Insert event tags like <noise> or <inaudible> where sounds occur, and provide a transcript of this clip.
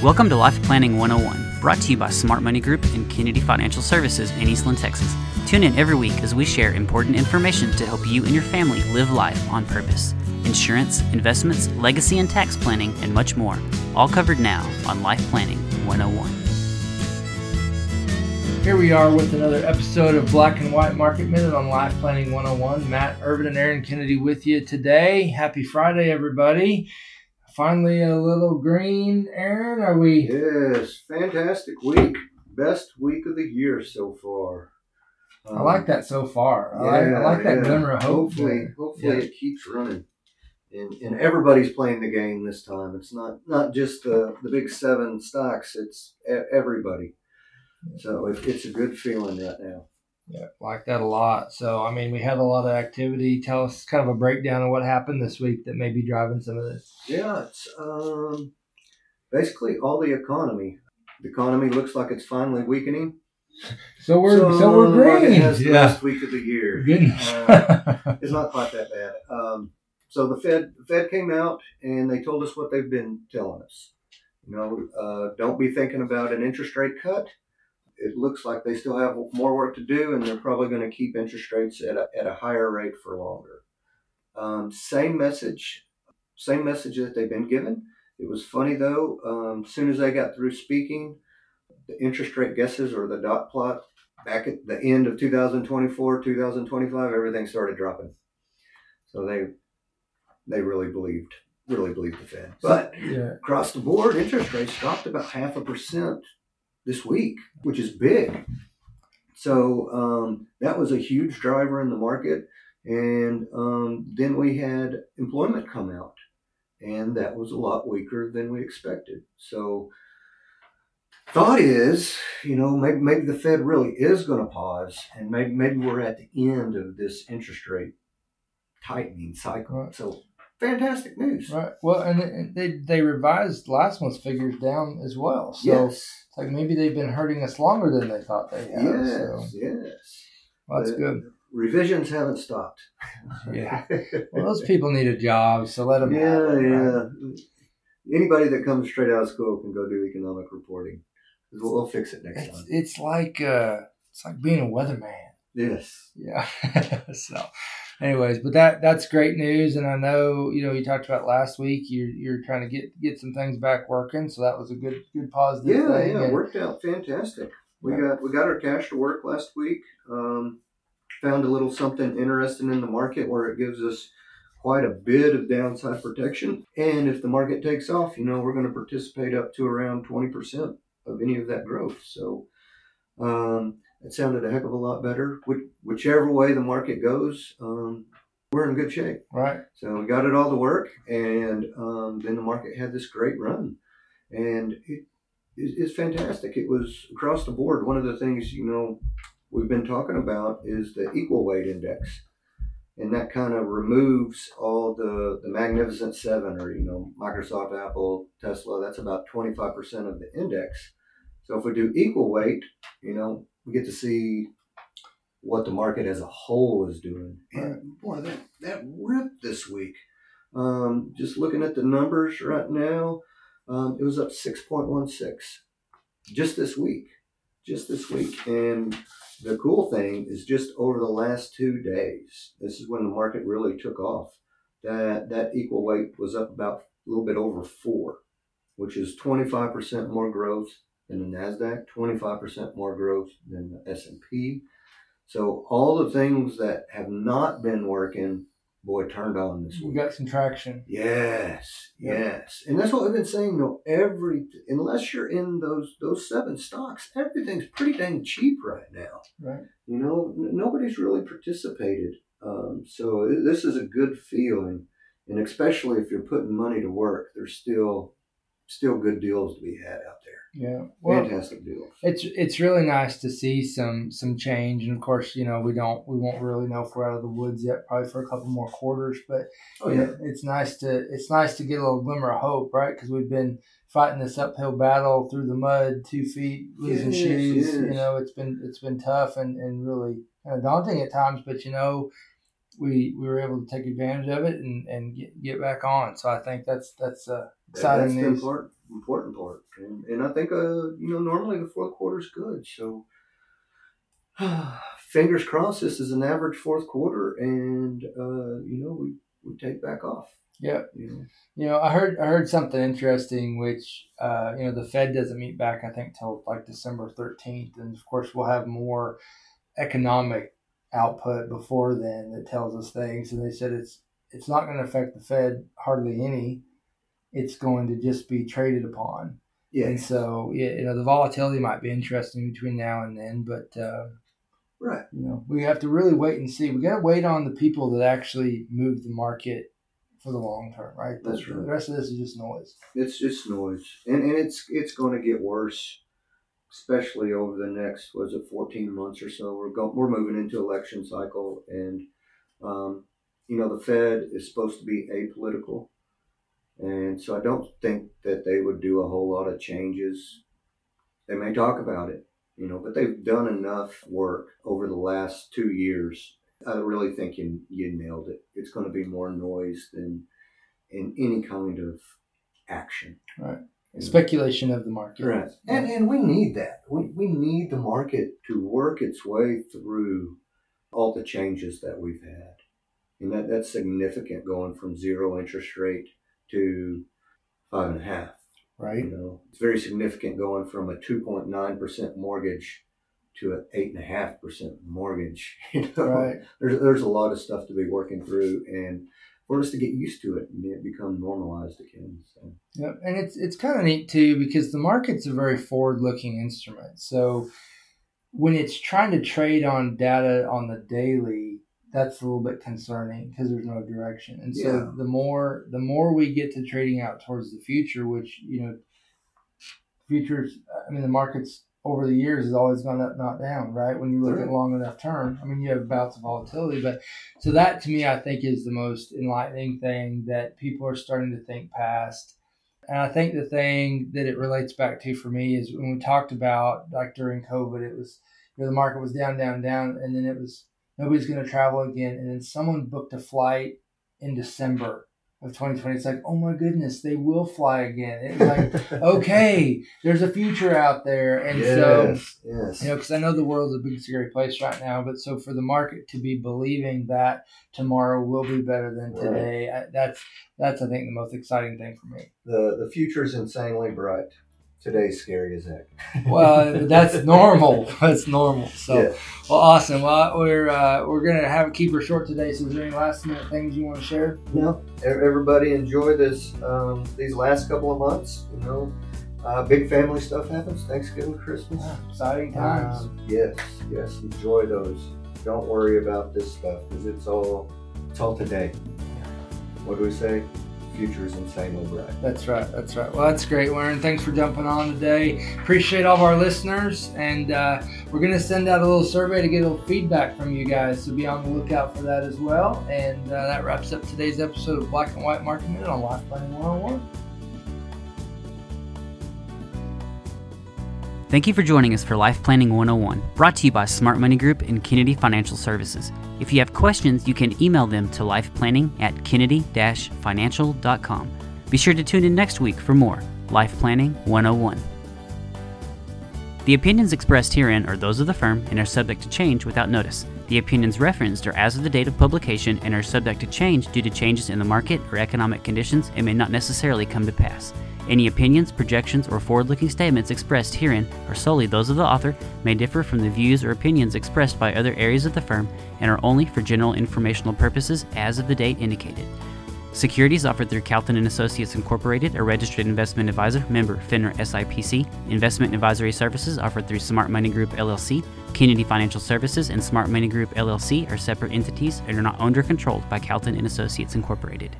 Welcome to Life Planning 101, brought to you by Smart Money Group and Kennedy Financial Services in Eastland, Texas. Tune in every week as we share important information to help you and your family live life on purpose. Insurance, investments, legacy and tax planning, and much more. All covered now on Life Planning 101. Here we are with another episode of Black and White Market Minute on Life Planning 101. Matt Ervin and Aaron Kennedy with you today. Happy Friday, everybody. Finally, a little green, Aaron. Are we? Yes, fantastic week. Best week of the year so far. I like that so far. I, like, I like that yeah. glimmer of hope. Hopefully, there. hopefully Yeah. it keeps running, and and everybody's playing the game this time. It's not not just the the big seven stocks. It's everybody. So it, it's a good feeling right now. Yeah, like that a lot. So, I mean, we had a lot of activity. Tell us kind of a breakdown of what happened this week that may be driving some of this. Yeah, it's um, basically all the economy. The economy looks like it's finally weakening. <laughs> So we're so, we're the market green. has the Yeah. best week of the year. Goodness. Uh, <laughs> it's not quite that bad. Um, so the Fed, the Fed came out and they told us what they've been telling us. You know, uh, don't be thinking about an interest rate cut. It looks like they still have more work to do, and they're probably going to keep interest rates at a, at a higher rate for longer. Um, same message, same message that they've been given. It was funny though. Um, as soon as they got through speaking, the interest rate guesses or the dot plot back at the end of 2024, 2025, everything started dropping. So they they really believed, really believed the Fed. But yeah. across the board, interest rates dropped about half a percent this week, which is big. So um, that was a huge driver in the market. And um, then we had employment come out, and that was a lot weaker than we expected. So thought is, you know, maybe, maybe the Fed really is going to pause, and maybe maybe we're at the end of this interest rate tightening cycle. Right. So fantastic news. Right. Well, and they they revised last month's figures down as well. So Yes. Like maybe they've been hurting us longer than they thought they had. Yes. So Yes. well, that's The good. Revisions haven't stopped. <laughs> Yeah. Well, those people need a job, so let them. yeah, it, right? yeah. Anybody that comes straight out of school can go do economic reporting. We'll, we'll fix it next It's time. it's like uh, it's like being a weatherman. Yes. Yeah. <laughs> so, anyways, but that that's great news, and I know you know you talked about last week. You're you're trying to get get some things back working, so that was a good good positive Yeah, thing. yeah, it and- worked out fantastic. We Yeah. got we got our cash to work last week. Um, found a little something interesting in the market where it gives us quite a bit of downside protection. And if the market takes off, you know, we're going to participate up to around twenty percent of any of that growth. So um, it sounded a heck of a lot better. Which, whichever way the market goes, um, we're in good shape. right. So we got it all to work, and um, then the market had this great run, and it is it's fantastic. It was across the board. One of the things you know we've been talking about is the equal weight index, and that kind of removes all the the magnificent seven, or you know Microsoft, Apple, Tesla. That's about twenty five percent of the index. So if we do equal weight, you know we get to see what the market as a whole is doing. And boy, that, that ripped this week. Um, just looking at the numbers right now, um, it was up 6.16 just this week. Just this week. And the cool thing is just over the last two days, this is when the market really took off. That that equal weight was up about a little bit over four, which is 25% more growth than the Nasdaq, 25% more growth than the S&P. So all the things that have not been working, boy, turned on this week. We got some traction. Yes, yes, and that's what we've been saying. though. every unless you're in those those seven stocks, everything's pretty dang cheap right now. Right. You know, n- nobody's really participated. Um, so this is a good feeling, and especially if you're putting money to work, there's still still good deals to be had out there. Yeah. Well, Fantastic deals. it's it's really nice to see some some change, and of course, you know, we don't we won't really know if we're out of the woods yet, probably for a couple more quarters. But Oh yeah, know, it's nice to it's nice to get a little glimmer of hope, right? Because we've been fighting this uphill battle through the mud, two feet, losing Yes, shoes. You know, it's been it's been tough and and really kind of daunting at times. But you know, we, we were able to take advantage of it and, and get, get back on. So I think that's that's uh, exciting That's the important, important part. And, and I think, uh, you know, normally the fourth quarter is good. So <sighs> fingers crossed this is an average fourth quarter and, uh, you know, we, we take back off. Yeah. You know? You know, I heard I heard something interesting, which uh, you know the Fed doesn't meet back, I think, till like December thirteenth, and of course we'll have more economic output before then that tells us things. And they said it's it's not going to affect the Fed hardly any. It's going to just be traded upon, Yeah. and so yeah, you know the volatility might be interesting between now and then, but. Uh, Right. you know, we have to really wait and see. We got to wait on the people that actually move the market for the long term, right? The- That's right. The rest of this is just noise. It's just noise, and and it's it's going to get worse, especially over the next was it fourteen months or so. We're we're moving into election cycle, and um, you know the Fed is supposed to be apolitical, and so I don't think that they would do a whole lot of changes. They may talk about it, you know, but they've done enough work over the last two years. I really think you, you nailed it. It's going to be more noise than in any kind of action. Right. You know? Speculation of the market. Right. And and we need that. We we need the market to work its way through all the changes that we've had. And that, that's significant going from zero interest rate to five and a half. Right. You know, it's very significant going from a two point nine percent mortgage to an eight and a half percent mortgage. <laughs> You know, Right. there's there's a lot of stuff to be working through, and for us to get used to it and it become normalized again. So. Yep. And it's it's kind of neat too because the market's a very forward looking instrument. So when it's trying to trade on data on the daily, that's a little bit concerning because there's no direction. And so Yeah. the more the more we get to trading out towards the future, which you know, futures. I mean, the markets over the years has always gone up, not down. Right? When you look at long enough term, I mean, you have bouts of volatility, but so that to me, I think is the most enlightening thing that people are starting to think past. And I think the thing that it relates back to for me is when we talked about like during COVID, it was you know, the market was down, down, down, and then it was nobody's going to travel again, and then someone booked a flight in December of 2020. It's like, oh my goodness, they will fly again. It was like, <laughs> okay, there's a future out there, and so yes, yes. you know, because I know the world's a big scary place right now, but so for the market to be believing that tomorrow will be better than Right. today, I, that's that's I think the most exciting thing for me. the the future is insanely bright. Today's scary as heck. <laughs> Well, that's normal. <laughs> That's normal. So, Yeah. well, awesome. Well, we're uh, we're gonna have keep her short today. So, is there any last minute things you want to share? No, everybody enjoy this um, these last couple of months. You know, uh, big family stuff happens. Thanksgiving, Christmas. Ah, exciting times. Um, yes, yes, enjoy those. Don't worry about this stuff because it's all it's all today. What do we say? Future is insanely bright. That's right. That's right. Well, that's great, Aaron. Thanks for jumping on today. Appreciate all of our listeners, and uh, we're going to send out a little survey to get a little feedback from you guys. So be on the lookout for that as well. And uh, that wraps up today's episode of Black and White Market Minute on Life Planning 101. Thank you for joining us for Life Planning 101, brought to you by Smart Money Group and Kennedy Financial Services. If you have questions, you can email them to lifeplanning at kennedy-financial.com. Be sure to tune in next week for more Life Planning 101. The opinions expressed herein are those of the firm and are subject to change without notice. The opinions referenced are as of the date of publication and are subject to change due to changes in the market or economic conditions and may not necessarily come to pass. Any opinions, projections, or forward looking statements expressed herein are solely those of the author, may differ from the views or opinions expressed by other areas of the firm, and are only for general informational purposes as of the date indicated. Securities offered through Calton and Associates Incorporated, a registered investment advisor, member FINRA SIPC. Investment advisory services offered through Smart Money Group LLC. Kennedy Financial Services and Smart Money Group LLC are separate entities and are not owned or controlled by Calton and Associates Incorporated.